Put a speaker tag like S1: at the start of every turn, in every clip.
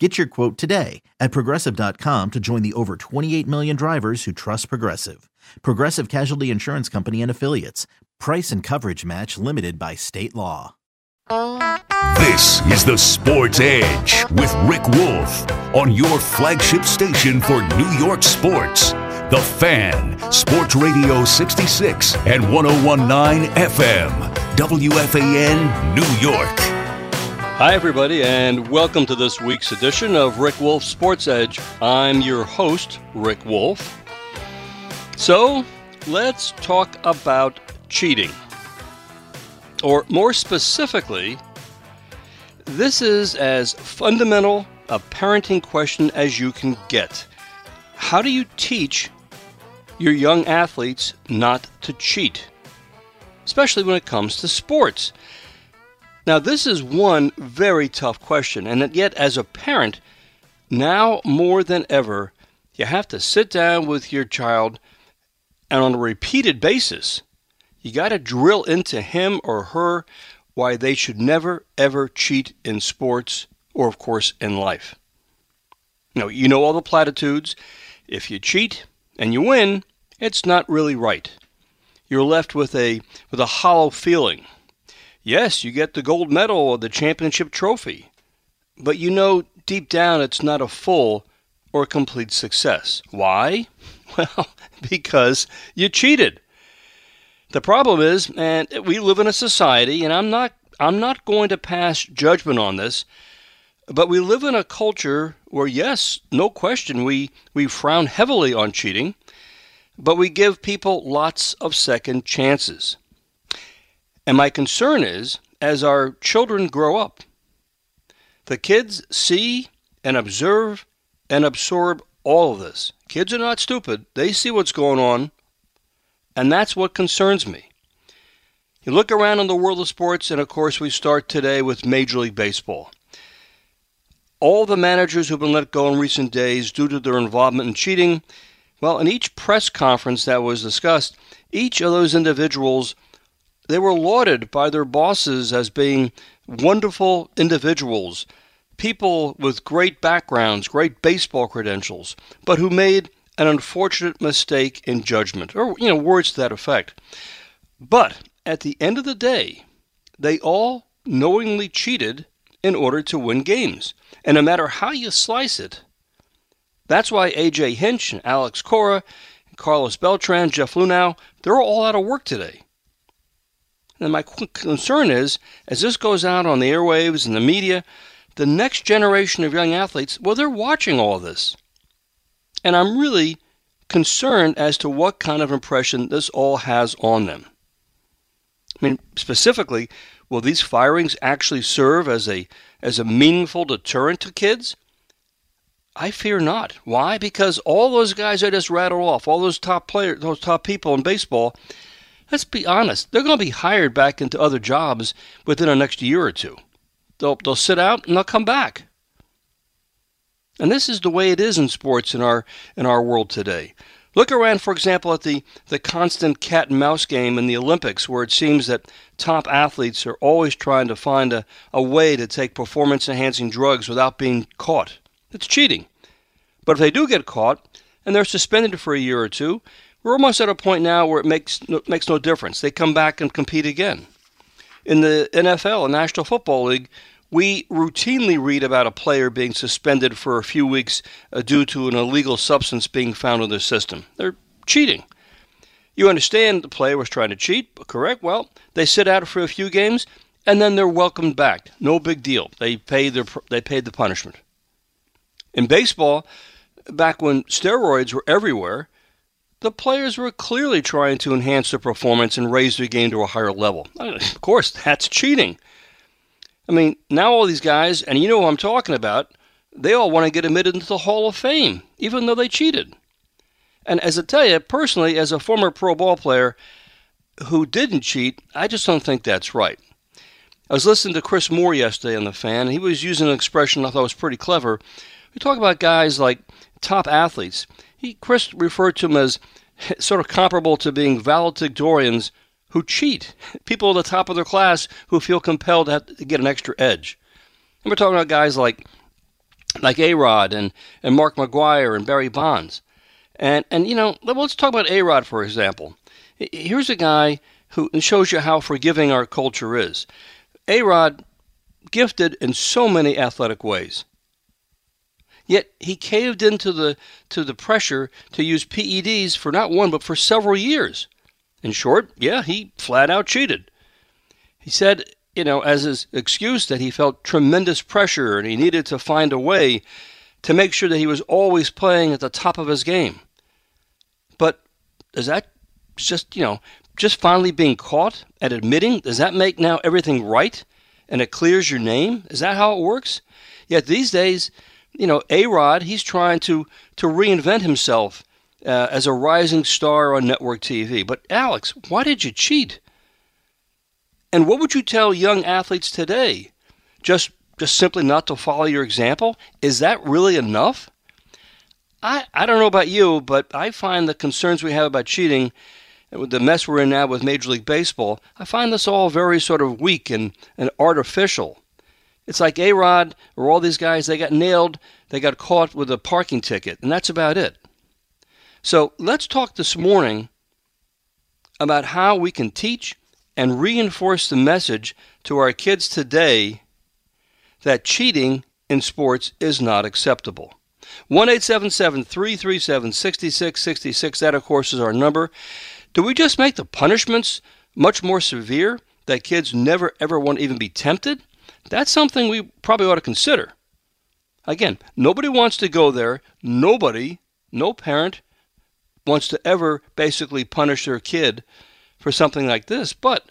S1: Get your quote today at progressive.com to join the over 28 million drivers who trust Progressive. Progressive Casualty Insurance Company and Affiliates. Price and coverage match limited by state law.
S2: This is the Sports Edge with Rick Wolff on your flagship station for New York sports. The Fan, Sports Radio 66 and 1019 FM, WFAN, New York.
S3: Hi, everybody, and welcome to this week's edition of Rick Wolff Sports Edge. I'm your host, Rick Wolff. So, let's talk about cheating. Or more specifically, this is as fundamental a parenting question as you can get. How do you teach your young athletes not to cheat? Especially when it comes to sports. Now, this is one very tough question, and yet, as a parent, now more than ever, you have to sit down with your child and on a repeated basis, you got to drill into him or her why they should never ever cheat in sports or, of course, in life. Now, you know all the platitudes. If you cheat and you win, it's not really right. You're left with a with a hollow feeling. Yes, you get the gold medal or the championship trophy, but you know deep down it's not a full or complete success. Why? Well, because you cheated. The problem is, and we live in a society, and I'm not I'm not going to pass judgment on this, but we live in a culture where yes, no question, we, we frown heavily on cheating, but we give people lots of second chances. And my concern is, as our children grow up, the kids see and observe and absorb all of this. Kids are not stupid. They see what's going on, and that's what concerns me. You look around in the world of sports, and of course, we start today with Major League Baseball. All the managers who've been let go in recent days due to their involvement in cheating, well, in each press conference that was discussed, each of those individuals they were lauded by their bosses as being wonderful individuals, people with great backgrounds, great baseball credentials, but who made an unfortunate mistake in judgment, or, you know, words to that effect. But at the end of the day, they all knowingly cheated in order to win games. And no matter how you slice it, that's why AJ Hinch and Alex Cora, Carlos Beltran, Jeff Luhnow, they're all out of work today. And my concern is, as this goes out on the airwaves and the media, the next generation of young athletes, well, they're watching all this. And I'm really concerned as to what kind of impression this all has on them. I mean, specifically, will these firings actually serve as a as a meaningful deterrent to kids? I fear not. Why? Because all those guys I just rattled off, all those top players, those top people in baseball, let's be honest, they're going to be hired back into other jobs within the next year or two. They'll, they'll sit out and they'll come back. And this is the way it is in sports in our in our world today. Look around, for example, at the, the constant cat and mouse game in the Olympics, where it seems that top athletes are always trying to find a, a way to take performance enhancing drugs without being caught. It's cheating. But if they do get caught and they're suspended for a year or two, we're almost at a point now where it makes no, makes no difference. They come back and compete again. In the NFL, the National Football League, we routinely read about a player being suspended for a few weeks uh, due to an illegal substance being found in their system. They're cheating. You understand the player was trying to cheat, correct? Well, they sit out for a few games and then they're welcomed back. No big deal. They pay their they paid the punishment. In baseball, back when steroids were everywhere, the players were clearly trying to enhance their performance and raise their game to a higher level. Of course, that's cheating. I mean, now all these guys, and you know who I'm talking about, they all want to get admitted into the Hall of Fame, even though they cheated. And as I tell you, personally, as a former pro ball player, who didn't cheat, I just don't think that's right. I was listening to Chris Moore yesterday on the fan, and he was using an expression I thought was pretty clever. We talk about guys like top athletes. He Chris referred to them as sort of comparable to being valedictorians who cheat, people at the top of their class who feel compelled to, get an extra edge. And we're talking about guys like like A Rod and, and Mark McGwire and Barry Bonds. And and you know, let's talk about A Rod for example. Here's a guy who shows you how forgiving our culture is. A Rod gifted in so many athletic ways. Yet he caved into the to the pressure to use PEDs for not one but for several years. In short, yeah, he flat out cheated. He said, you know, as his excuse that he felt tremendous pressure and he needed to find a way to make sure that he was always playing at the top of his game. But is that just, you know, just finally being caught and admitting, does that make now everything right and it clears your name? Is that how it works? Yet these days, you know, A Rod, he's trying to, to reinvent himself uh, as a rising star on network TV. But Alex, why did you cheat? And what would you tell young athletes today? Just just simply not to follow your example? Is that really enough? I, I don't know about you, but I find the concerns we have about cheating, with the mess we're in now with Major League Baseball, I find this all very sort of weak and, and artificial. It's like A Rod or all these guys, they got nailed, they got caught with a parking ticket, and that's about it. So let's talk this morning about how we can teach and reinforce the message to our kids today that cheating in sports is not acceptable. 1 337 6666, that of course is our number. Do we just make the punishments much more severe that kids never ever want to even be tempted? That's something we probably ought to consider. Again, nobody wants to go there. Nobody, no parent, wants to ever basically punish their kid for something like this. But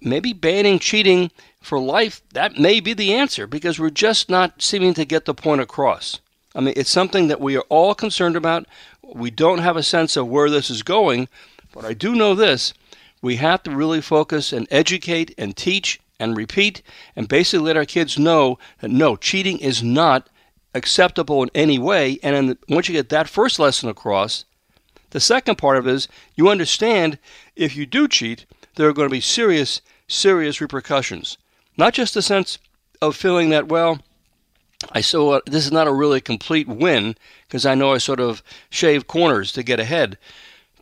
S3: maybe banning cheating for life, that may be the answer because we're just not seeming to get the point across. I mean, it's something that we are all concerned about. We don't have a sense of where this is going, but I do know this. We have to really focus and educate and teach and repeat and basically let our kids know that no, cheating is not acceptable in any way. And the, once you get that first lesson across, the second part of it is you understand if you do cheat, there are going to be serious, serious repercussions. Not just the sense of feeling that, well, I saw this is not a really complete win because I know I sort of shave corners to get ahead,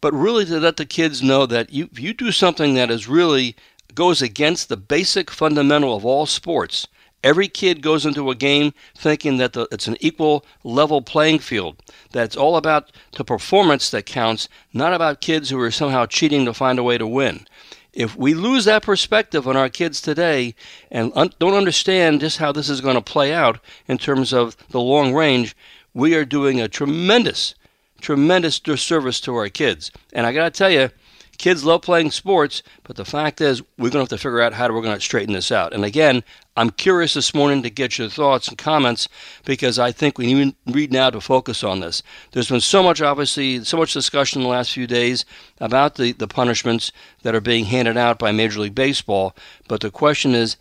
S3: but really to let the kids know that you, if you do something that is really goes against the basic fundamental of all sports, Every kid goes into a game thinking that the, it's an equal level playing field. That it's all about the performance that counts, not about kids who are somehow cheating to find a way to win. If we lose that perspective on our kids today and un- don't understand just how this is going to play out in terms of the long range, we are doing a tremendous, tremendous disservice to our kids. And I got to tell you, Kids love playing sports, but the fact is, we're going to have to figure out how we're going to straighten this out. And again, I'm curious this morning to get your thoughts and comments because I think we need read now to focus on this. There's been so much, obviously, so much discussion in the last few days about the, the punishments that are being handed out by Major League Baseball, but the question is,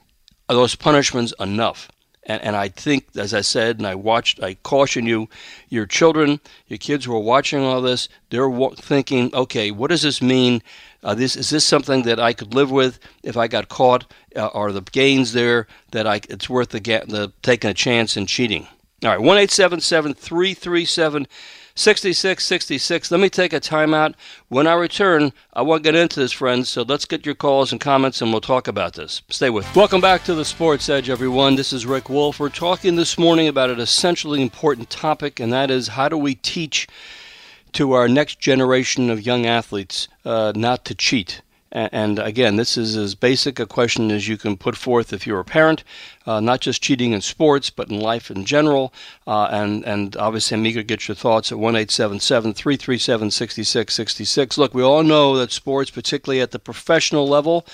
S3: are those punishments enough? And, and I think, as I said, and I watched, I caution you, your children, your kids who are watching all this, they're thinking, okay, what does this mean? Uh, this is this something that I could live with if I got caught? Uh, are the gains there that I it's worth the, the taking a chance and cheating? All right, one eight seven seven three three seven 6666. Let me take a timeout. When I return, I want to get into this, friends, so let's get your calls and comments and we'll talk about this. Stay with me. Welcome back to the Sports Edge, everyone. This is Rick Wolff. We're talking this morning about an essentially important topic, and that is how do we teach to our next generation of young athletes uh, not to cheat? And again, this is as basic a question as you can put forth if you're a parent, uh, not just cheating in sports, but in life in general. Uh, and, and obviously, I'm eager to get your thoughts at 1 877 337 6666. Look, we all know that sports, particularly at the professional level,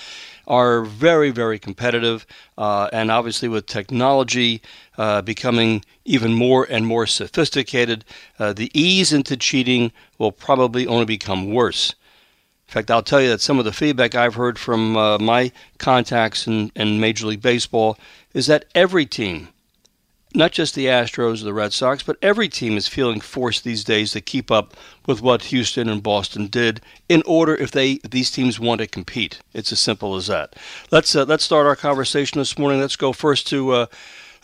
S3: are very, very competitive. Uh, and obviously, with technology uh, becoming even more and more sophisticated, uh, the ease into cheating will probably only become worse. In fact, I'll tell you that some of the feedback I've heard from uh, my contacts in, in Major League Baseball is that every team, not just the Astros or the Red Sox, but every team is feeling forced these days to keep up with what Houston and Boston did in order if they if these teams want to compete. It's as simple as that. Let's uh, let's start our conversation this morning. Let's go first to uh,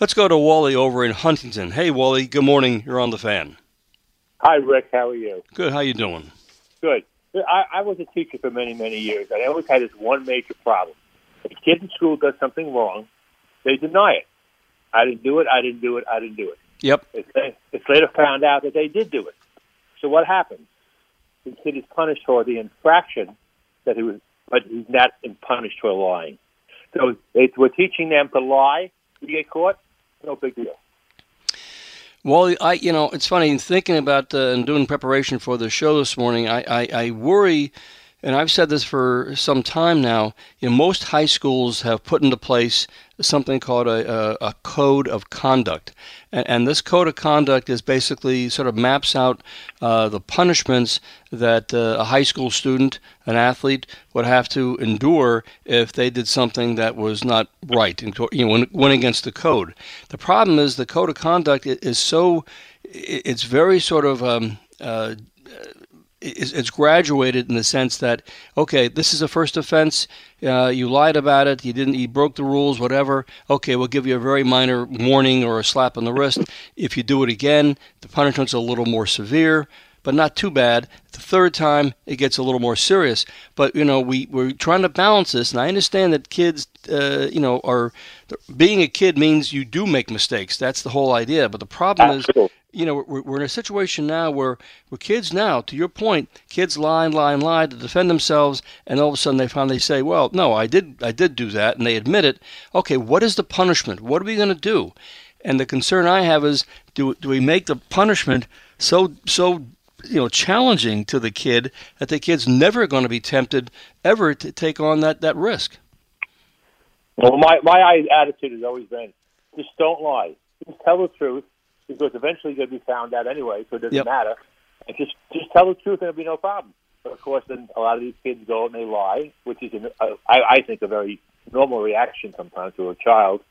S3: let's go to Wally over in Huntington. Hey, Wally. Good morning. You're on the fan.
S4: Hi, Rick. How are you?
S3: Good. How you doing?
S4: Good. I, I was a teacher for many, many years, and I always had this one major problem. If a kid in school does something wrong, they deny it. I didn't do it. I didn't do it. I didn't do it.
S3: Yep.
S4: It's, it's later found out that they did do it. So what happens? The kid is punished for the infraction that he was, but he's not punished for lying. So if we're teaching them to lie. You get caught, no big deal.
S3: Well, I you know it's funny thinking about uh, and doing preparation for the show this morning. I, I, I worry and I've said this for some time now, you know, most high schools have put into place something called a, a, a code of conduct. And, and, this code of conduct is basically sort of maps out uh, the punishments that uh, a high school student, an athlete, would have to endure if they did something that was not right, you know, went, went against the code. The problem is the code of conduct is so, it's very sort of um, uh, it's graduated in the sense that okay, this is a first offense. Uh, you lied about it. You didn't. You broke the rules. Whatever. Okay, we'll give you a very minor warning or a slap on the wrist. If you do it again, the punishment's a little more severe, but not too bad. The third time, it gets a little more serious. But you know, we we're trying to balance this, and I understand that kids, uh, you know, are being a kid means you do make mistakes. That's the whole idea. But the problem Absolutely. is you know, we're, we're in a situation now where, where kids now, to your point, kids lie and lie and lie to defend themselves, and all of a sudden they finally say, "Well, no, I did, I did do that," and they admit it. Okay, what is the punishment? What are we going to do? And the concern I have is, do do we make the punishment so so you know challenging to the kid that the kid's never going to be tempted ever to take on that that risk?
S4: Well, my my attitude has always been, just don't lie. Just tell the truth because eventually you're going to be found out anyway, so it doesn't yep. matter. And just just tell the truth, and it'll be no problem. But of course, then a lot of these kids go and they lie, which is, an, uh, I, I think, a very normal reaction sometimes to a child.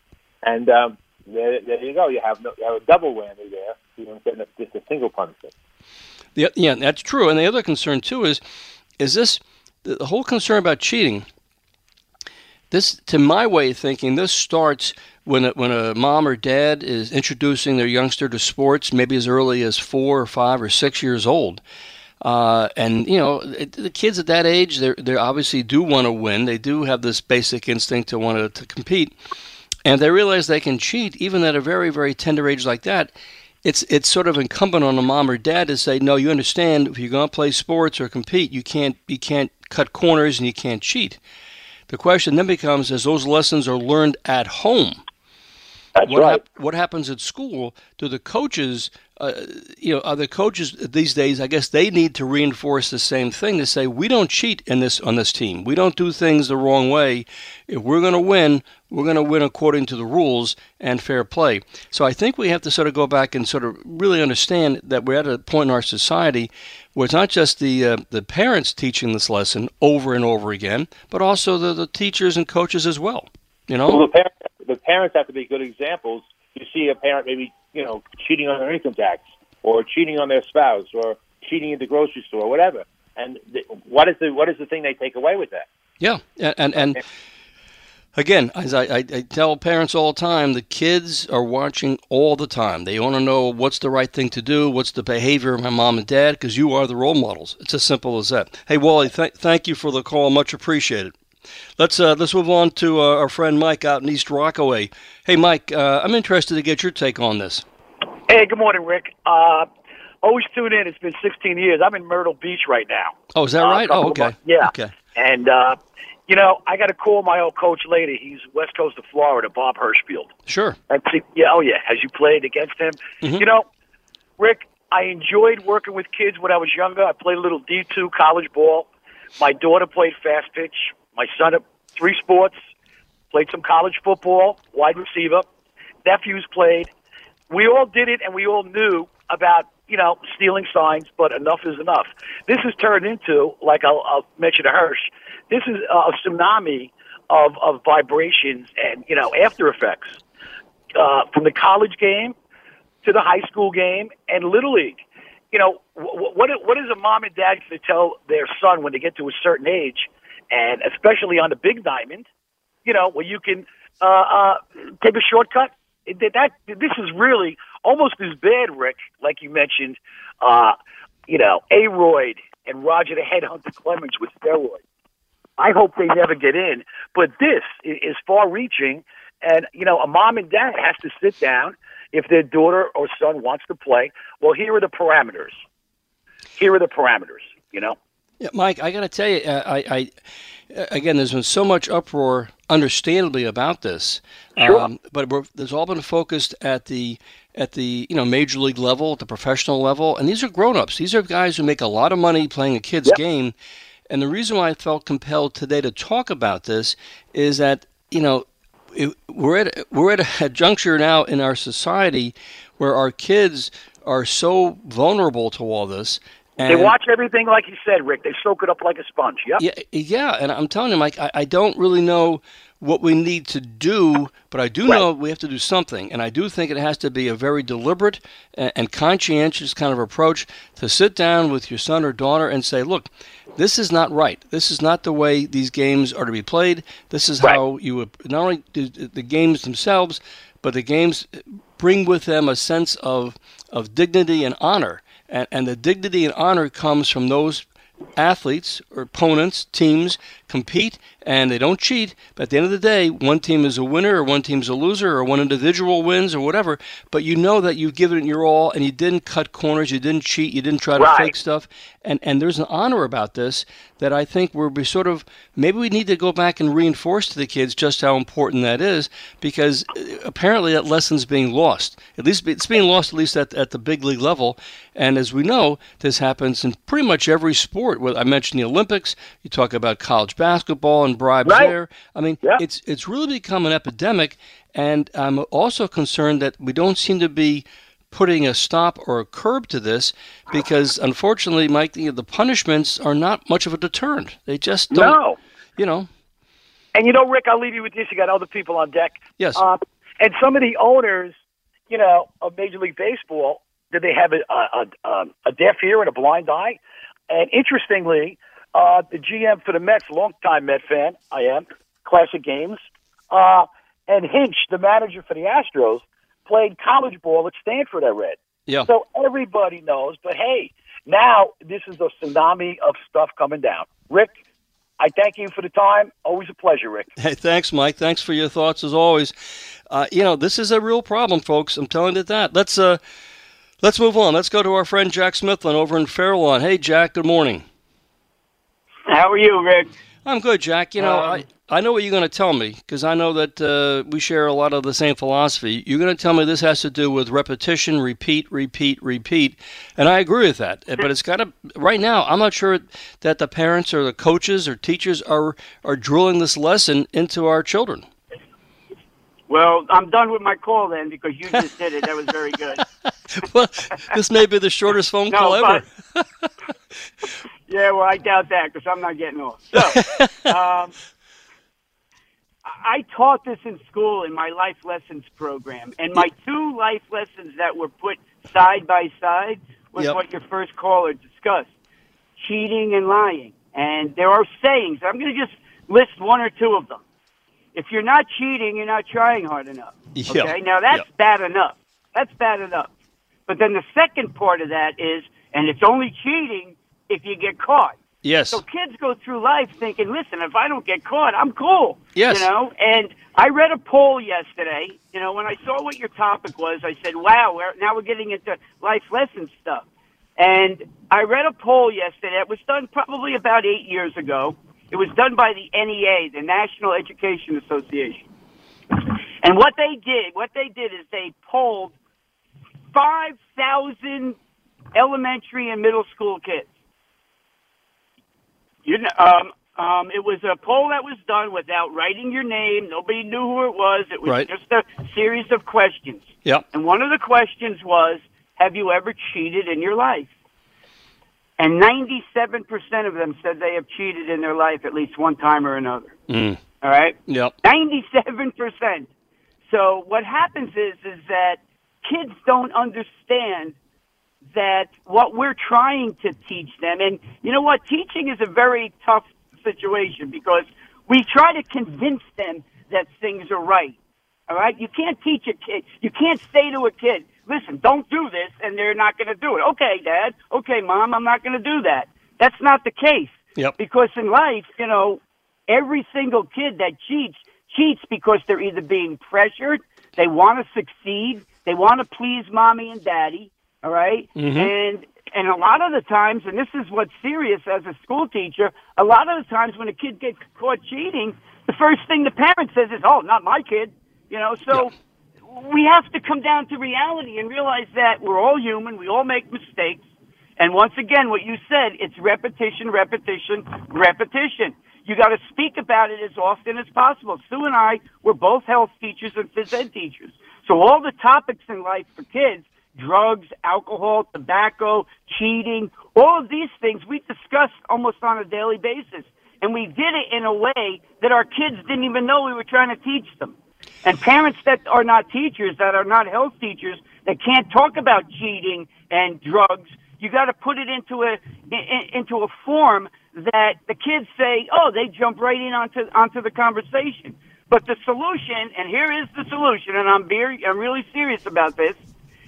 S4: And um, there, there you go. You have no, you have a double whammy there. You don't get just a single punishment.
S3: Yeah, yeah, that's true. And the other concern too is, is this the whole concern about cheating? This, to my way of thinking, this starts when a, when a mom or dad is introducing their youngster to sports, maybe as early as four or five or six years old. Uh, and you know the kids at that age, they they obviously do want to win. They do have this basic instinct to want to, to compete, and they realize they can cheat even at a very very tender age like that. It's it's sort of incumbent on a mom or dad to say, no, you understand if you're going to play sports or compete, you can't you can't cut corners and you can't cheat. The question then becomes, as those lessons are learned at home,
S4: that's
S3: what
S4: right. Hap-
S3: what happens at school? Do the coaches, uh, you know, are the coaches these days? I guess they need to reinforce the same thing to say we don't cheat in this on this team. We don't do things the wrong way. If we're going to win, we're going to win according to the rules and fair play. So I think we have to sort of go back and sort of really understand that we're at a point in our society where it's not just the uh, the parents teaching this lesson over and over again, but also the, the teachers and coaches as well. You know,
S4: well, the parents the parents have to be good examples. You see a parent maybe you know cheating on their income tax, or cheating on their spouse, or cheating at the grocery store, or whatever. And th- what is the what is the thing they take away with that?
S3: Yeah, and and. Again, as I, I, I, tell parents all the time, the kids are watching all the time. They want to know what's the right thing to do, what's the behavior of my mom and dad, because you are the role models. It's as simple as that. Hey, Wally, th- thank you for the call. Much appreciated. Let's uh, let's move on to uh, our friend Mike out in East Rockaway. Hey, Mike, uh, I'm interested to get your take on this.
S5: Hey, good morning, Rick. Uh, always tune in. It's been 16 years. I'm in Myrtle Beach right now.
S3: Oh, is that uh, right? Oh, okay.
S5: Yeah.
S3: Okay.
S5: And uh, you know, I got to call my old coach later. He's West Coast of Florida, Bob Hirschfield.
S3: Sure.
S5: And see, yeah, oh yeah. Has you played against him? Mm-hmm. You know, Rick, I enjoyed working with kids when I was younger. I played a little D2 college ball. My daughter played fast pitch. My son at three sports, played some college football, wide receiver. Nephews played. We all did it, and we all knew about you know, stealing signs, but enough is enough. This has turned into, like I'll, I'll mention to Hirsch, this is a tsunami of, of vibrations and, you know, after effects. Uh, from the college game to the high school game and Little League. You know, what, what is a mom and dad going to tell their son when they get to a certain age, and especially on the big diamond, you know, where you can uh, uh, take a shortcut? That, that This is really almost as bad, Rick, like you mentioned, uh, you know, A Rod and Roger the Headhunter Clemens with steroids. I hope they never get in, but this is far reaching and, you know, a mom and dad has to sit down if their daughter or son wants to play. Well, here are the parameters. Here are the parameters, you know?
S3: Yeah, Mike, I got to tell you, uh, I, I, again, there's been so much uproar, understandably, about this.
S5: Sure. Um,
S3: but there's all been focused at the at the you know major league level, at the professional level, and these are grown-ups. These are guys who make a lot of money playing a kid's
S5: yep.
S3: game. And the reason why I felt compelled today to talk about this is that you know it, we're at we're at a juncture now in our society where our kids are so vulnerable to all this.
S5: And they watch everything like you said, Rick. They soak it up like a sponge. Yep.
S3: Yeah, yeah. And I'm telling you, Mike, I, I don't really know what we need to do, but I do
S5: right.
S3: know we have to do something. And I do think it has to be a very deliberate and, and conscientious kind of approach to sit down with your son or daughter and say, look, this is not right. This is not the way these games are to be played. This is
S5: right.
S3: how you not only do the games themselves, but the games bring with them a sense of, of dignity and honor. And, and the dignity and honor comes from those athletes or opponents, teams compete and they don't cheat. But at the end of the day, one team is a winner or one team's a loser or one individual wins or whatever. But you know that you've given it your all and you didn't cut corners, you didn't cheat, you didn't try to
S5: right.
S3: fake stuff. And and there's an honor about this that I think we're sort of maybe we need to go back and reinforce to the kids just how important that is because uh, apparently that lesson's being lost. At least it's being lost at least at, at the big league level. And as we know, this happens in pretty much every sport. I mentioned the Olympics. You talk about college basketball and bribes
S5: right.
S3: there. I mean,
S5: yeah.
S3: it's it's really become an epidemic, and I'm also concerned that we don't seem to be putting a stop or a curb to this because, unfortunately, Mike, the, the punishments are not much of a deterrent. They just don't.
S5: No.
S3: You know.
S5: And you know, Rick, I'll leave you with this. You got other people on deck.
S3: Yes.
S5: Uh, and some of the owners, you know, of Major League Baseball, did they have a, a, a, a deaf ear and a blind eye? And interestingly, uh, the GM for the Mets, longtime Met fan, I am, classic games, uh, and Hinch, the manager for the Astros, played college ball at Stanford, I read.
S3: Yeah.
S5: So everybody knows, but hey, now this is a tsunami of stuff coming down. Rick, I thank you for the time. Always a pleasure, Rick.
S3: Hey, thanks, Mike. Thanks for your thoughts as always. Uh, you know, this is a real problem, folks. I'm telling you that. Let's uh, let's move on. Let's go to our friend Jack Smithlin over in Fairlawn. Hey, Jack. Good morning.
S6: How are you, Rick?
S3: I'm good, Jack. You know,
S6: Um,
S3: I, I know what you're going to tell me because I know that uh, we share a lot of the same philosophy. You're going to tell me this has to do with repetition, repeat, repeat, repeat, and I agree with that. But it's got to. Right now, I'm not sure that the parents or the coaches or teachers are are drilling this lesson into our children.
S6: Well, I'm done with my call then because you just did it. That was very good.
S3: well, this may be the shortest phone
S6: No,
S3: call ever.
S6: but- yeah, well, I doubt that because I'm not getting off. So, um, I taught this in school in my life lessons program, and my two life lessons that were put side by side was
S3: Yep.
S6: what your first caller discussed: cheating and lying. And there are sayings. I'm going to just list one or two of them. If you're not cheating, you're not trying hard enough. Okay, now that's
S3: Yeah.
S6: bad enough. That's bad enough. But then the second part of that is, and it's only cheating if you get caught.
S3: Yes.
S6: So kids go through life thinking, listen, if I don't get caught, I'm cool.
S3: Yes.
S6: You know, and I read a poll yesterday. You know, when I saw what your topic was, I said, wow, we're, now we're getting into life lesson stuff. And I read a poll yesterday. It was done probably about eight years ago. It was done by the NEA, the National Education Association. And what they did, what they did is they polled 5,000 elementary and middle school kids. You know, um, um, it was a poll that was done without writing your name. Nobody knew who it was. It was
S3: Right.
S6: just a series of questions.
S3: Yep.
S6: And one of the questions was, have you ever cheated in your life? And 97% of them said they have cheated in their life at least one time or another.
S3: Mm.
S6: All right?
S3: Yep.
S6: 97%. So what happens is is that kids don't understand that what we're trying to teach them and you know what teaching is a very tough situation because we try to convince them that things are right. All right? You can't teach a kid. You can't say to a kid, "Listen, don't do this," and they're not going to do it. Okay, dad. Okay, mom, I'm not going to do that. That's not the case.
S3: Yep.
S6: Because in life, you know, every single kid that cheats cheats because they're either being pressured, they want to succeed, they want to please mommy and daddy, all right?
S3: Mhm.
S6: And and a lot of the times, and this is what's serious as a school teacher, a lot of the times when a kid gets caught cheating, the first thing the parent says is, "Oh, not my kid," you know. So we have to come down to reality and realize that we're all human, we all make mistakes, and once again, what you said, it's repetition, repetition, repetition. You got to speak about it as often as possible. Sue and I were both health teachers and phys ed teachers. So all the topics in life for kids, drugs, alcohol, tobacco, cheating, all of these things we discussed almost on a daily basis. And we did it in a way that our kids didn't even know we were trying to teach them. And parents that are not teachers, that are not health teachers, that can't talk about cheating and drugs, you got to put it into a in, into a form that the kids say, "Oh, they jump right in onto onto the conversation." But the solution, and here is the solution, and I'm very, I'm really serious about this.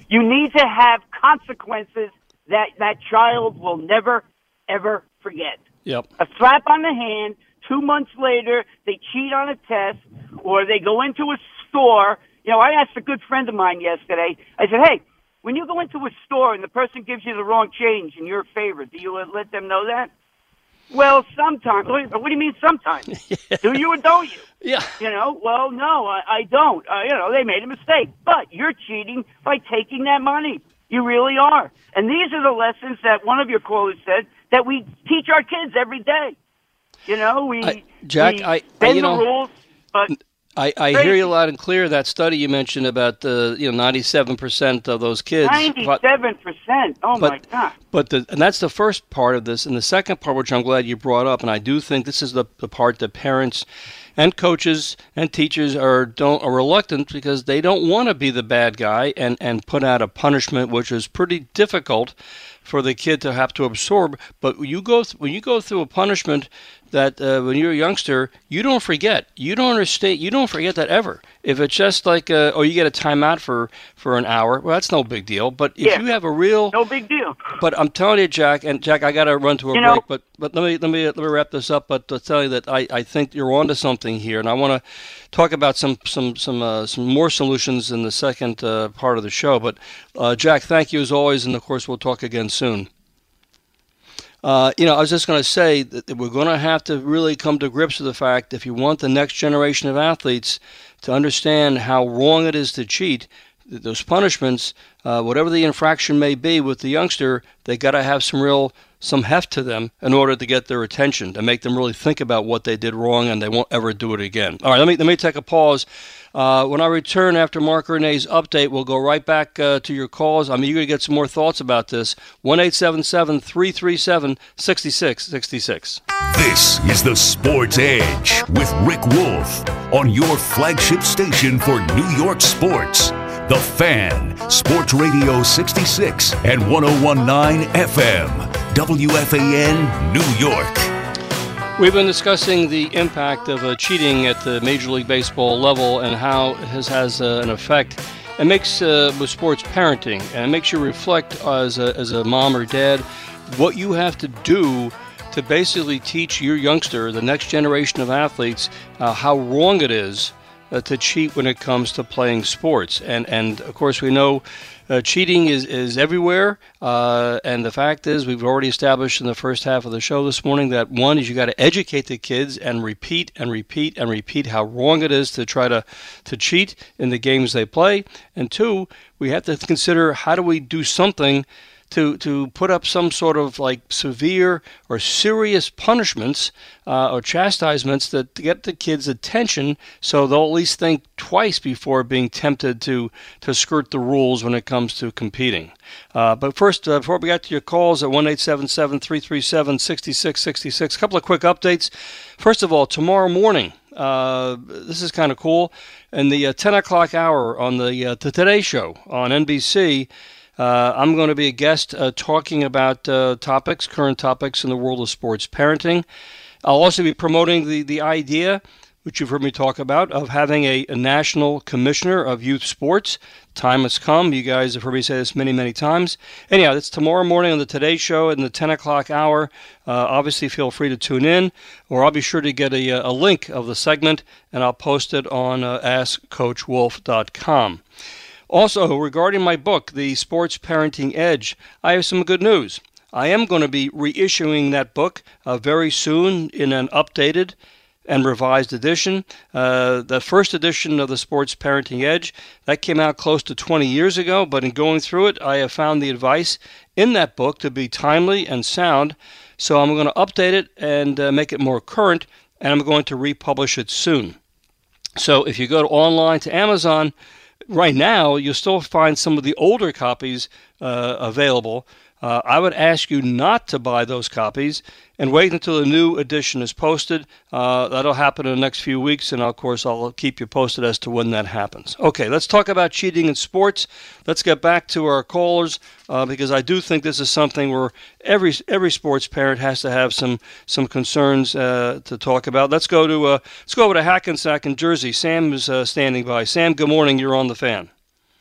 S6: You need to have consequences that that child will never ever forget.
S3: Yep.
S6: A slap on the hand. Two months later, they cheat on a test, or they go into a store. You know, I asked a good friend of mine yesterday. I said, "Hey, when you go into a store and the person gives you the wrong change in your favor, do you let them know that?" Well, sometimes. What do you mean sometimes? Do you or don't you?
S3: Yeah.
S6: You know, well, no, I, I don't. Uh, you know, they made a mistake, but you're cheating by taking that money. You really are. And these are the lessons that one of your callers said that we teach our kids every day. You know, we
S3: I- Jack,
S6: we
S3: I- I-
S6: bend
S3: you know-
S6: the rules, but
S3: I, I hear you loud and clear. That study you mentioned about the you know ninety seven percent of those kids.
S6: ninety-seven percent. Oh
S3: but-
S6: my God!
S3: But the, and that's the first part of this, and the second part, which I'm glad you brought up, and I do think this is the, the part that parents and coaches and teachers are don't are reluctant because they don't want to be the bad guy and and put out a punishment which is pretty difficult for the kid to have to absorb. But you go th- when you go through a punishment that uh, when you're a youngster, you don't forget. You don't understand. You don't forget that ever. If it's just like, uh, oh, you get a timeout for for an hour, well, that's no big deal. But if
S6: Yeah.
S3: you have a real
S6: No big deal.
S3: but I'm telling you, Jack, and Jack, I got to run to a
S6: You
S3: break.
S6: know-
S3: but but let me let me let me wrap this up. But to tell you that I, I think you're onto something here, and I want to talk about some some some uh, some more solutions in the second uh, part of the show. But uh, Jack, thank you as always, and of course we'll talk again soon. Uh, you know, I was just going to say that we're going to have to really come to grips with the fact if you want the next generation of athletes to understand how wrong it is to cheat, those punishments, uh, whatever the infraction may be with the youngster, they got to have some real some heft to them in order to get their attention, to make them really think about what they did wrong and they won't ever do it again. All right, let me let me take a pause. Uh, when I return after Mark Renee's update, we'll go right back uh, to your calls. I'm eager to get some more thoughts about this. 1 337 6666.
S2: This is the Sports Edge with Rick Wolff on your flagship station for New York sports. The Fan, Sports Radio 66 and 1019 FM, WFAN, New York.
S3: We've been discussing the impact of uh, cheating at the Major League Baseball level and how it has, has uh, an effect. It makes uh, with sports parenting and it makes you reflect as a, as a mom or dad what you have to do to basically teach your youngster, the next generation of athletes, uh, how wrong it is uh, to cheat when it comes to playing sports. And and of course we know uh, cheating is is everywhere. Uh, and the fact is, we've already established in the first half of the show this morning that one is you got to educate the kids and repeat and repeat and repeat how wrong it is to try to to cheat in the games they play. And two, we have to consider how do we do something to to put up some sort of like severe or serious punishments uh, or chastisements that get the kids' attention, so they'll at least think twice before being tempted to to skirt the rules when it comes to competing. Uh, but first, uh, before we get to your calls at one eight seven seven three three seven sixty six sixty six, a couple of quick updates. First of all, tomorrow morning. Uh, this is kind of cool. In the uh, 10 o'clock hour on the, uh, the Today Show on NBC, uh, I'm going to be a guest uh, talking about uh, topics, current topics in the world of sports parenting. I'll also be promoting the, the idea, which you've heard me talk about, of having a, a national commissioner of youth sports. Time has come. You guys have heard me say this many, many times. Anyhow, it's tomorrow morning on the Today Show in the 10 o'clock hour. Uh, obviously, feel free to tune in, or I'll be sure to get a, a link of the segment and I'll post it on uh, AskCoachWolf.com. Also, regarding my book, The Sports Parenting Edge, I have some good news. I am going to be reissuing that book uh, very soon in an updated and revised edition. Uh, the first edition of the Sports Parenting Edge that came out close to 20 years ago, but in going through it, I have found the advice in that book to be timely and sound. So I'm going to update it and uh, make it more current, and I'm going to republish it soon. So if you go to online to Amazon, right now you'll still find some of the older copies uh, available. Uh, I would ask you not to buy those copies and wait until the new edition is posted. Uh, that'll happen in the next few weeks, and of course, I'll keep you posted as to when that happens. Okay, let's talk about cheating in sports. Let's get back to our callers uh, because I do think this is something where every every sports parent has to have some some concerns uh, to talk about. Let's go to uh, let's go over to Hackensack in Jersey. Sam is uh, standing by. Sam, good morning. You're on the fan.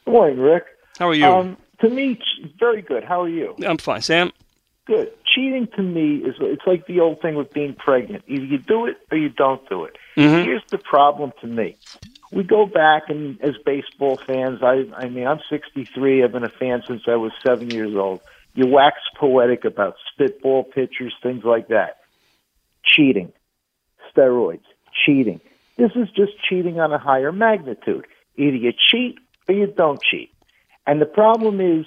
S7: Good morning, Rick.
S3: How are you?
S7: Um, to me, very good. How are you?
S3: I'm fine, Sam.
S7: Good. Cheating to me is it's like the old thing with being pregnant. Either you do it or you don't do it.
S3: Mm-hmm.
S7: Here's the problem to me. We go back and as baseball fans, I I mean I'm 63. I've been a fan since I was 7 years old. You wax poetic about spitball pitchers, things like that. Cheating. Steroids. Cheating. This is just cheating on a higher magnitude. Either you cheat or you don't cheat. And the problem is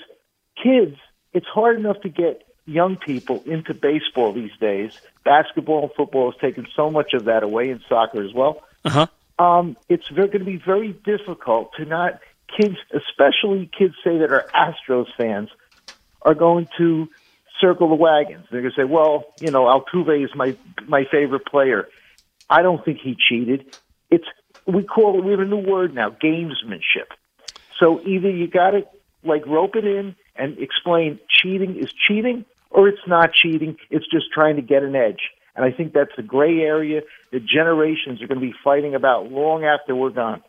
S7: kids, it's hard enough to get young people into baseball these days. Basketball and football has taken so much of that away, and soccer as well.
S3: Uh-huh.
S7: Um, it's going to be very difficult to not kids, especially kids say that are Astros fans, are going to circle the wagons. They're going to say, "Well, you know, Altuve is my my favorite player. I don't think he cheated." It's we call it. We have a new word now: gamesmanship. So either you got to like rope it in and explain cheating is cheating, or it's not cheating. It's just trying to get an edge. And I think that's a gray area that generations are going to be fighting about long after we're gone.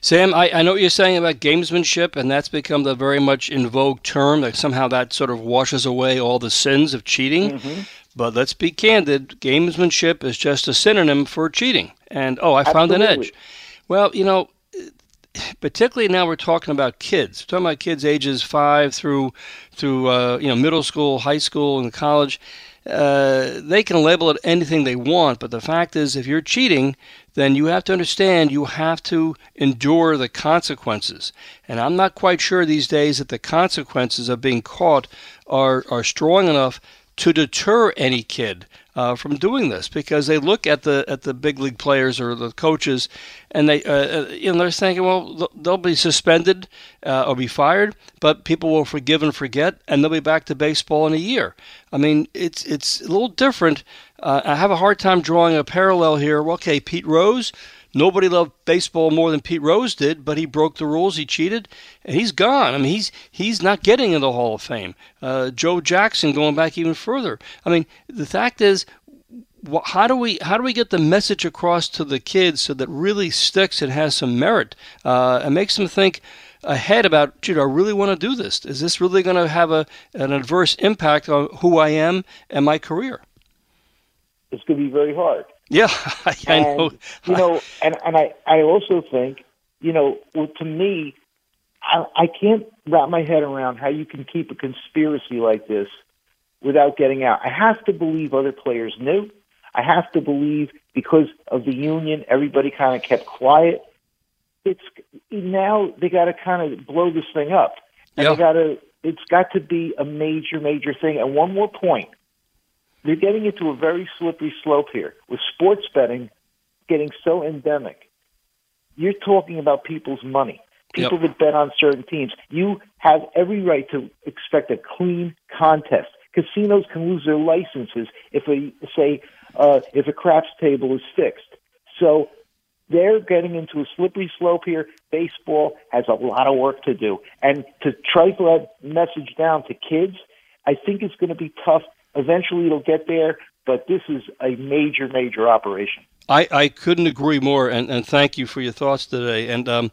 S3: Sam, I, I know what you're saying about gamesmanship, and that's become the very much in vogue term. That somehow that sort of washes away all the sins of cheating.
S7: Mm-hmm.
S3: But let's be candid: gamesmanship is just a synonym for cheating. And oh, I found
S7: Absolutely.
S3: an edge. Well, you know, particularly now we're talking about kids. We're talking about kids ages five through through uh, you know middle school, high school, and college. Uh, they can label it anything they want, but the fact is, if you're cheating, then you have to understand you have to endure the consequences. And I'm not quite sure these days that the consequences of being caught are are strong enough to deter any kid uh, from doing this because they look at the at the big league players or the coaches and they uh, you know they're thinking well they'll be suspended uh, or be fired but people will forgive and forget and they'll be back to baseball in a year. I mean it's it's a little different. Uh, I have a hard time drawing a parallel here. Okay Pete Rose Nobody loved baseball more than Pete Rose did, but he broke the rules. He cheated, and he's gone. I mean, he's he's not getting in the Hall of Fame. Uh, Joe Jackson, going back even further. I mean, the fact is, how do we how do we get the message across to the kids so that really sticks and has some merit uh, and makes them think ahead about, gee, do I really want to do this? Is this really going to have a an adverse impact on who I am and my career?
S7: It's going to be very hard.
S3: Yeah, I, I
S7: and,
S3: know.
S7: You know, and and I I also think, you know, well, to me, I, I can't wrap my head around how you can keep a conspiracy like this without getting out. I have to believe other players knew. I have to believe because of the union, everybody kind of kept quiet. It's now they got to kind of blow this thing up, and
S3: Yeah.
S7: they got to it's got to be a major, major thing. And one more point. They're getting into a very slippery slope here with sports betting getting so endemic. You're talking about people's money. People yep. that bet on certain teams. You have every right to expect a clean contest. Casinos can lose their licenses if a say uh, if a craps table is fixed. So they're getting into a slippery slope here. Baseball has a lot of work to do. And to trickle that message down to kids, I think it's going to be tough. Eventually it'll get there, but this is a major, major operation.
S3: I, I couldn't agree more, and, and thank you for your thoughts today. And um,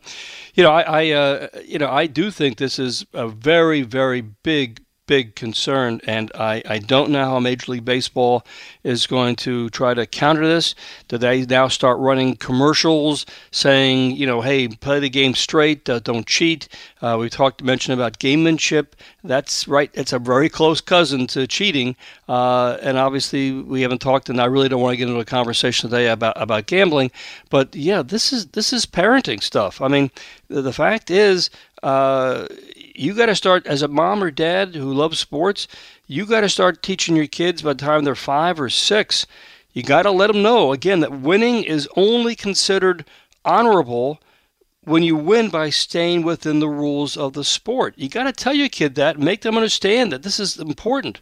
S3: you know, I, I uh, you know I do think this is a very very big big concern, and I, I don't know how Major League Baseball is going to try to counter this. Do they now start running commercials saying, you know, hey, play the game straight, uh, don't cheat? Uh, we talked mentioned about gamemanship. That's right. It's a very close cousin to cheating, uh, and obviously we haven't talked, and I really don't want to get into a conversation today about about gambling. But yeah, this is this is parenting stuff. I mean, the, the fact is. Uh, you got to start as a mom or dad who loves sports. You got to start teaching your kids by the time they're five or six. You got to let them know again that winning is only considered honorable when you win by staying within the rules of the sport. You got to tell your kid that, make them understand that this is important.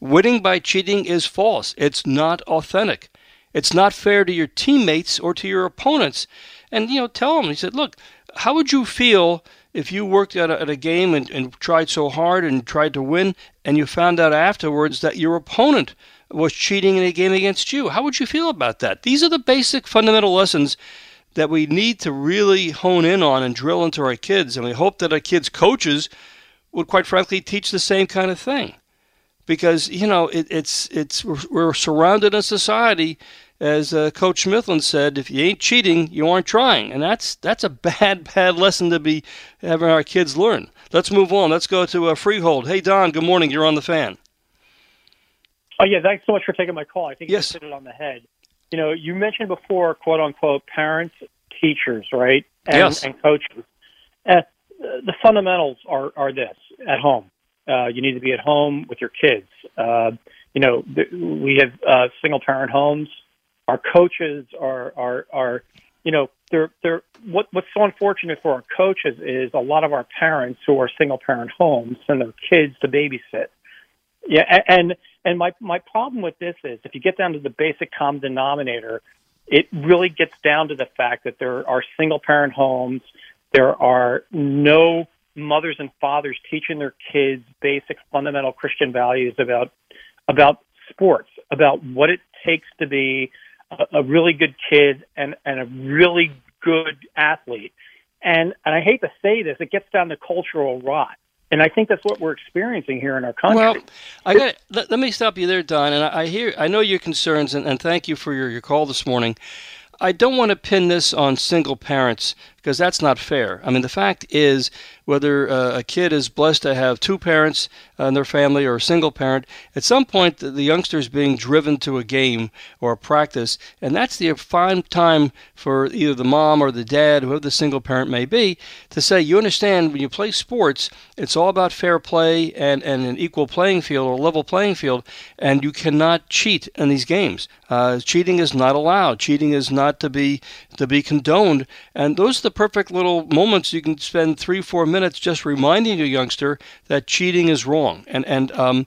S3: Winning by cheating is false. It's not authentic. It's not fair to your teammates or to your opponents. And you know, tell them. He said, "Look, how would you feel if you worked at a, at a game and, and tried so hard and tried to win, and you found out afterwards that your opponent was cheating in a game against you, how would you feel about that? These are the basic fundamental lessons that we need to really hone in on and drill into our kids. And we hope that our kids' coaches would, quite frankly, teach the same kind of thing. Because, you know, it, it's, it's, we're, we're surrounded in society as uh, Coach Smithland said, if you ain't cheating, you aren't trying, and that's that's a bad bad lesson to be having our kids learn. Let's move on. Let's go to uh, Freehold. Hey Don, good morning. You're on the fan.
S8: Oh yeah, thanks so much for taking my call. I think
S3: yes.
S8: you hit it on the head. You know, you mentioned before, quote unquote, parents, teachers, right, and,
S3: yes.
S8: and coaches. Uh, the fundamentals are are this at home. Uh, you need to be at home with your kids. Uh, you know, th- we have uh, single parent homes our coaches are are are you know they're they're what what's so unfortunate for our coaches is a lot of our parents who are single parent homes send their kids to babysit. Yeah, and and my my problem with this is if you get down to the basic common denominator, it really gets down to the fact that there are single parent homes. There are no mothers and fathers teaching their kids basic fundamental Christian values about about sports, about what it takes to be a, really good kid and, and a really good athlete. And, and I hate to say this, it gets down to cultural rot. And I think that's what we're experiencing here in our country.
S3: Well, I got let, let, me stop you there, Don. And I, I hear, I know your concerns, and, and thank you for your, your call this morning. I don't want to pin this on single parents because that's not fair. I mean, the fact is, whether uh, a kid is blessed to have two parents in their family or a single parent, at some point the, the youngster is being driven to a game or a practice, and that's the fine time for either the mom or the dad, whoever the single parent may be, to say, you understand, when you play sports, it's all about fair play and, and an equal playing field or level playing field, and you cannot cheat in these games. Uh, cheating is not allowed. Cheating is not to be to be condoned, and those are the perfect little moments you can spend three, four minutes just reminding your youngster that cheating is wrong. And and um,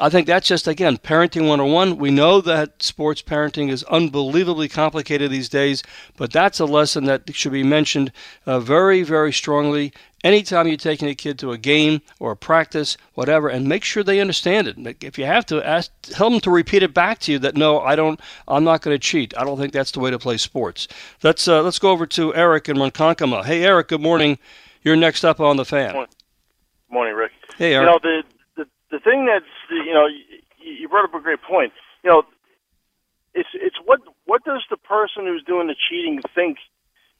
S3: I think that's just again parenting 101. We know that sports parenting is unbelievably complicated these days, but that's a lesson that should be mentioned uh, very, very strongly anytime you're taking a kid to a game or a practice, whatever, and make sure they understand it. If you have to, ask, tell them to repeat it back to you that no, I don't, I'm not going to cheat. I don't think that's the way to play sports. Let's uh, let's go over to Eric in Ronkonkoma. Hey, Eric. Good morning. You're next up on the fan.
S9: Morning, morning Rick.
S3: Hey, Eric.
S9: You know the the, the thing that's you know you, you brought up a great point. You know, it's it's what what does the person who's doing the cheating think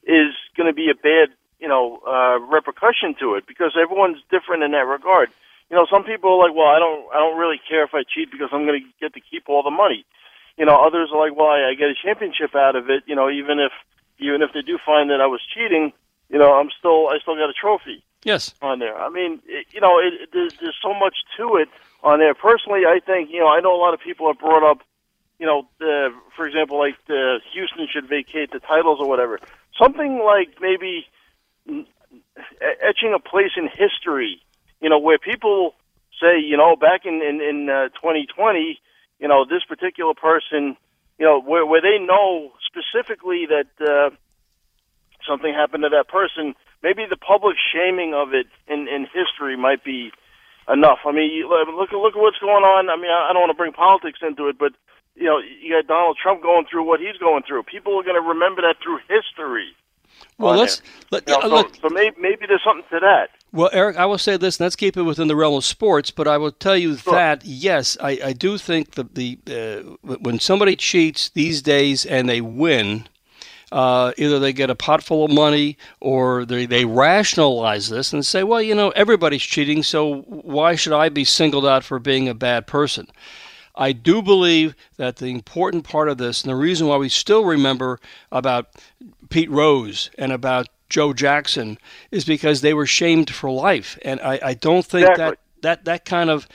S9: is going to be a bad you know uh, repercussion to it because everyone's different in that regard. You know, some people are like, well, I don't I don't really care if I cheat because I'm going to get to keep all the money. You know, others are like, well, I, I get a championship out of it. You know, even if even if they do find that I was cheating, you know, I'm still I still got a trophy.
S3: Yes.
S9: On there, I mean, it, you know, it, it, there's there's so much to it on there. Personally, I think you know, I know a lot of people have brought up, you know, the, for example, like the Houston should vacate the titles or whatever. Something like maybe etching a place in history, you know, where people say, you know, back in in, in uh, 2020, you know, this particular person, you know, where where they know specifically that uh, something happened to that person. Maybe the public shaming of it in in history might be enough. I mean, look look at what's going on. I mean, I don't want to bring politics into it, but you know, you got Donald Trump going through what he's going through. People are going to remember that through history.
S3: Well, let's let,
S9: you know,
S3: uh,
S9: so, so maybe, maybe there's something to that.
S3: Well, Eric, I will say this, and let's keep it within the realm of sports. But I will tell you
S9: sure.
S3: that yes, I, I do think that the uh, when somebody cheats these days and they win, uh, either they get a pot full of money or they, they rationalize this and say, well, you know, everybody's cheating, so why should I be singled out for being a bad person? I do believe that the important part of this, and the reason why we still remember about Pete Rose and about Joe Jackson, is because they were shamed for life. And I, I don't think
S9: exactly.
S3: that, that that kind of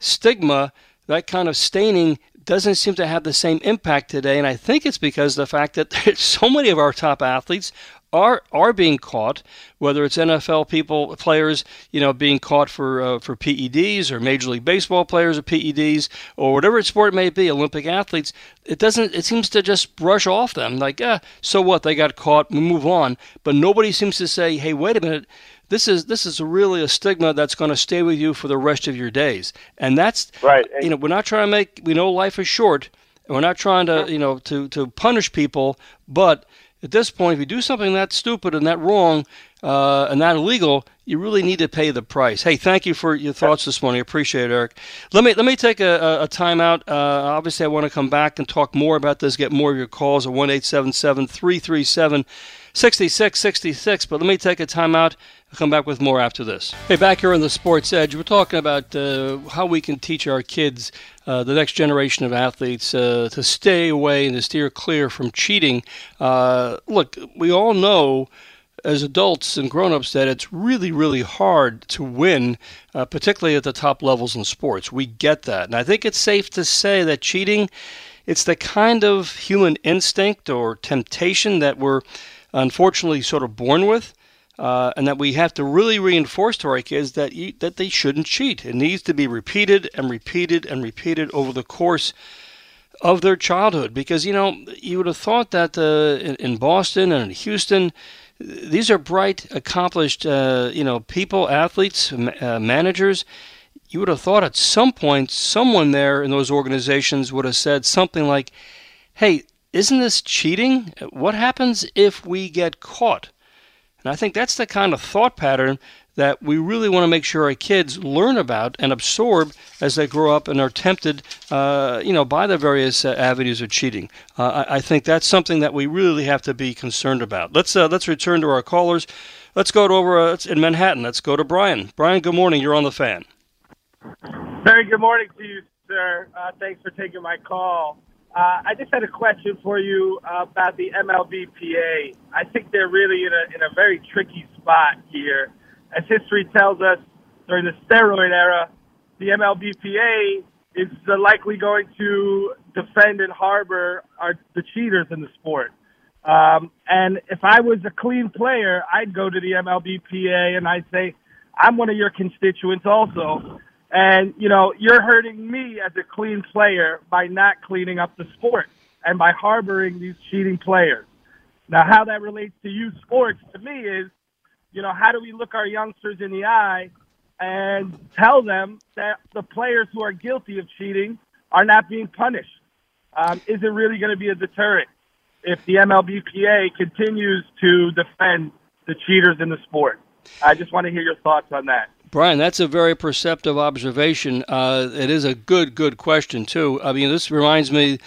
S3: stigma, that kind of staining, doesn't seem to have the same impact today. And I think it's because the fact that so many of our top athletes are are being caught, whether it's NFL people players, you know, being caught for uh, for PEDs or Major League Baseball players or PEDs or whatever sport it may be, Olympic athletes. It doesn't. It seems to just brush off them like, ah, so what? They got caught. We move on. But nobody seems to say, hey, wait a minute. This is this is really a stigma that's going to stay with you for the rest of your days, and that's
S9: right.
S3: You know, we're not trying to make. We know life is short, and we're not trying to you know to to punish people, but at this point, if you do something that stupid and that wrong uh, and that illegal, you really need to pay the price. Hey, thank you for your thoughts this morning. I appreciate it, Eric. Let me let me take a, a, timeout. Uh, obviously, I want to come back and talk more about this. Get more of your calls at one eight seven seven three three seven. 6666, but let me take a timeout. I'll come back with more after this. Hey, back here on the Sports Edge, we're talking about uh, how we can teach our kids, uh, the next generation of athletes, uh, to stay away and to steer clear from cheating. Uh, look, we all know as adults and grown-ups that it's really really hard to win uh, particularly at the top levels in sports. We get that. And i think it's safe to say that cheating it's the kind of human instinct or temptation that we're unfortunately sort of born with, uh, and that we have to really reinforce to our kids that you, that they shouldn't cheat. It needs to be repeated and repeated and repeated over the course of their childhood. Because you know, you would have thought that uh, in, in, Boston and in Houston, these are bright, accomplished, uh, you know, people, athletes, uh, managers. You would have thought at some point someone there in those organizations would have said something like, "Hey, isn't this cheating? What happens if we get caught? And I think that's the kind of thought pattern that we really want to make sure our kids learn about and absorb as they grow up and are tempted, uh, you know, by the various uh, avenues of cheating. Uh, I, I, think that's something that we really have to be concerned about. Let's uh, let's return to our callers. Let's go to over uh, in Manhattan. Let's go to Brian. Brian, good morning. You're on the fan.
S10: Very good morning to you, sir. Uh, thanks for taking my call. Uh, I just had a question for you about the MLBPA. I think they're really in a in a very tricky spot here. As history tells us, during the steroid era, the MLBPA is likely going to defend and harbor our, the cheaters in the sport. Um, and if I was a clean player, I'd go to the MLBPA and I'd say, I'm one of your constituents also. And, you know, you're hurting me as a clean player by not cleaning up the sport and by harboring these cheating players. Now, how that relates to youth sports to me is, you know, how do we look our youngsters in the eye and tell them that the players who are guilty of cheating are not being punished? Um, is it really going to be a deterrent if the MLBPA continues to defend the cheaters in the sport? I just want to hear your thoughts on that.
S3: Brian, that's a very perceptive observation. Uh, it is a good, good question too. I mean, this reminds me,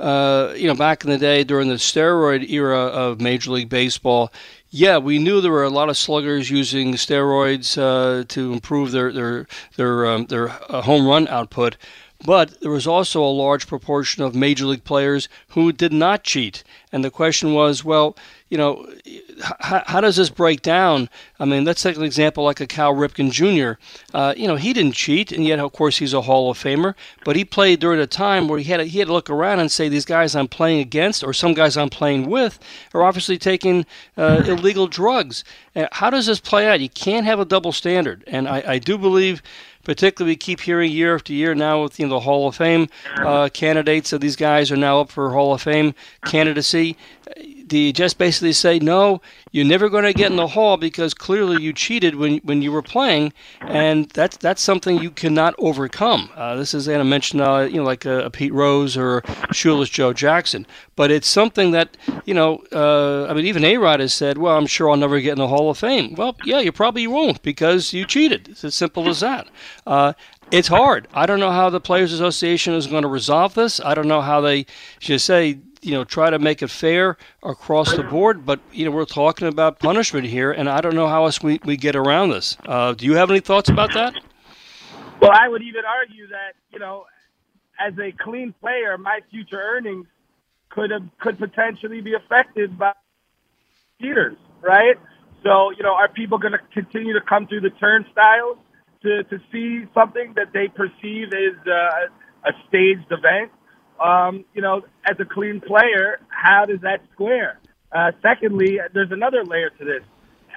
S3: uh, you know, back in the day during the steroid era of Major League Baseball. Yeah, we knew there were a lot of sluggers using steroids uh, to improve their their their um, their uh, home run output. But there was also a large proportion of major league players who did not cheat. And the question was, well, you know, how, how, does this break down? I mean, let's take an example like a Cal Ripken Jr. Uh, you know, he didn't cheat, and yet, of course, he's a Hall of Famer. But he played during a time where he had to, he had to look around and say, these guys I'm playing against, or some guys I'm playing with, are obviously taking uh, illegal drugs. How does this play out? You can't have a double standard, and I, I do believe particularly we keep hearing year after year now with you know, the Hall of Fame uh, candidates. So these guys are now up for Hall of Fame candidacy you just basically say no you're never going to get in the hall because clearly you cheated when when you were playing and that's that's something you cannot overcome. Uh, this is Anna mentioned uh, you know like a, a, Pete Rose or shoeless Joe Jackson. But it's something that you know uh, I mean even A Rod has said well I'm sure I'll never get in the Hall of Fame. Well yeah you probably won't because you cheated. It's as simple as that. Uh, it's hard. I don't know how the Players Association is going to resolve this. I don't know how they should say you know try to make it fair across the board. But you know we're talking about punishment here, and I don't know how else we, we get around this. Uh, do you have any thoughts about that?
S10: Well, I would even argue that you know, as a clean player, my future earnings could have could potentially be affected by cheaters, right? So you know, are people going to continue to come through the turnstiles to to see something that they perceive as uh, a staged event? Um, you know, as a clean player, how does that square? Uh, secondly, there's another layer to this.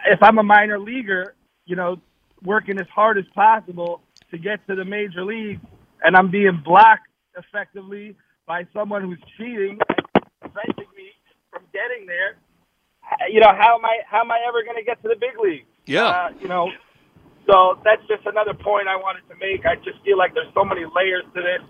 S10: If I'm a minor leaguer, you know, working as hard as possible to get to the major league, and I'm being blocked effectively by someone who's cheating and preventing me from getting there, you know, how am I how am I ever going to get to the big league?
S3: Yeah,
S10: uh, you know. So that's just another point I wanted to make. I just feel like there's so many layers to this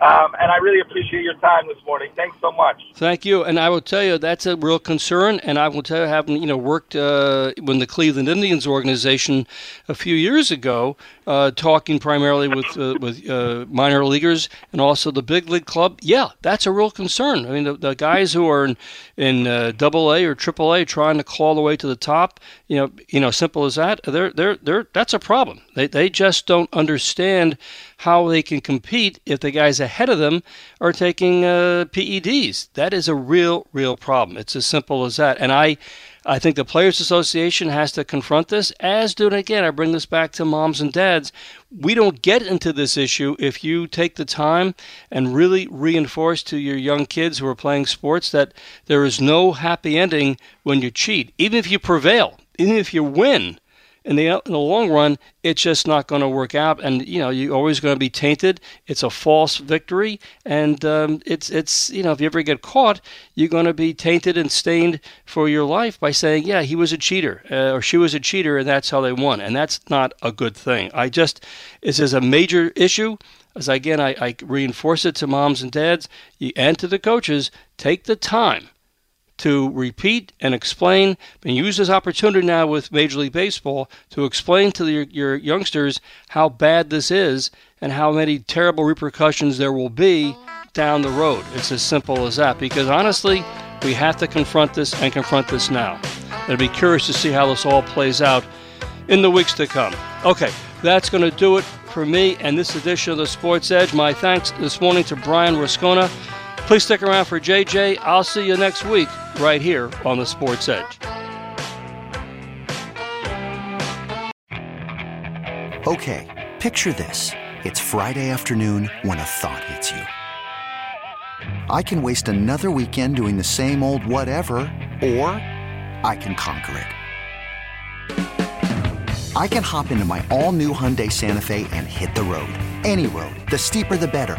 S10: um, and I really appreciate your time this morning. Thanks so much.
S3: Thank you. And I will tell you that's a real concern. And I will tell you, having you know worked uh, when the Cleveland Indians organization a few years ago, uh, talking primarily with uh, with uh, minor leaguers and also the big league club. Yeah, that's a real concern. I mean, the, the guys who are in in uh, Double A or Triple A trying to claw the way to the top, you know, you know, simple as that. They're they're they're that's a problem. They they just don't understand how they can compete if the guys ahead of them are taking uh, PEDs. That is a real, real problem. It's as simple as that. And I, I think the Players Association has to confront this, as do, again, I bring this back to moms and dads. We don't get into this issue if you take the time and really reinforce to your young kids who are playing sports that there is no happy ending when you cheat. Even if you prevail, even if you win, in the in the long run, it's just not going to work out, and you know you're always going to be tainted. It's a false victory, and um, it's it's you know if you ever get caught, you're going to be tainted and stained for your life by saying, yeah, he was a cheater uh, or she was a cheater, and that's how they won, and that's not a good thing. I just this is a major issue. As again, I, I reinforce it to moms and dads and to the coaches. Take the time to repeat and explain and use this opportunity now with Major League Baseball to explain to your, your youngsters how bad this is and how many terrible repercussions there will be down the road. It's as simple as that because honestly, we have to confront this and confront this now. I'll be curious to see how this all plays out in the weeks to come. Okay, that's going to do it for me and this edition of the Sports Edge. My thanks this morning to Brian Rascona. Please stick around for JJ. I'll see you next week right here on the Sports Edge.
S11: Okay, picture this. It's Friday afternoon when a thought hits you. I can waste another weekend doing the same old whatever, or I can conquer it. I can hop into my all new Hyundai Santa Fe and hit the road. Any road. The steeper, the better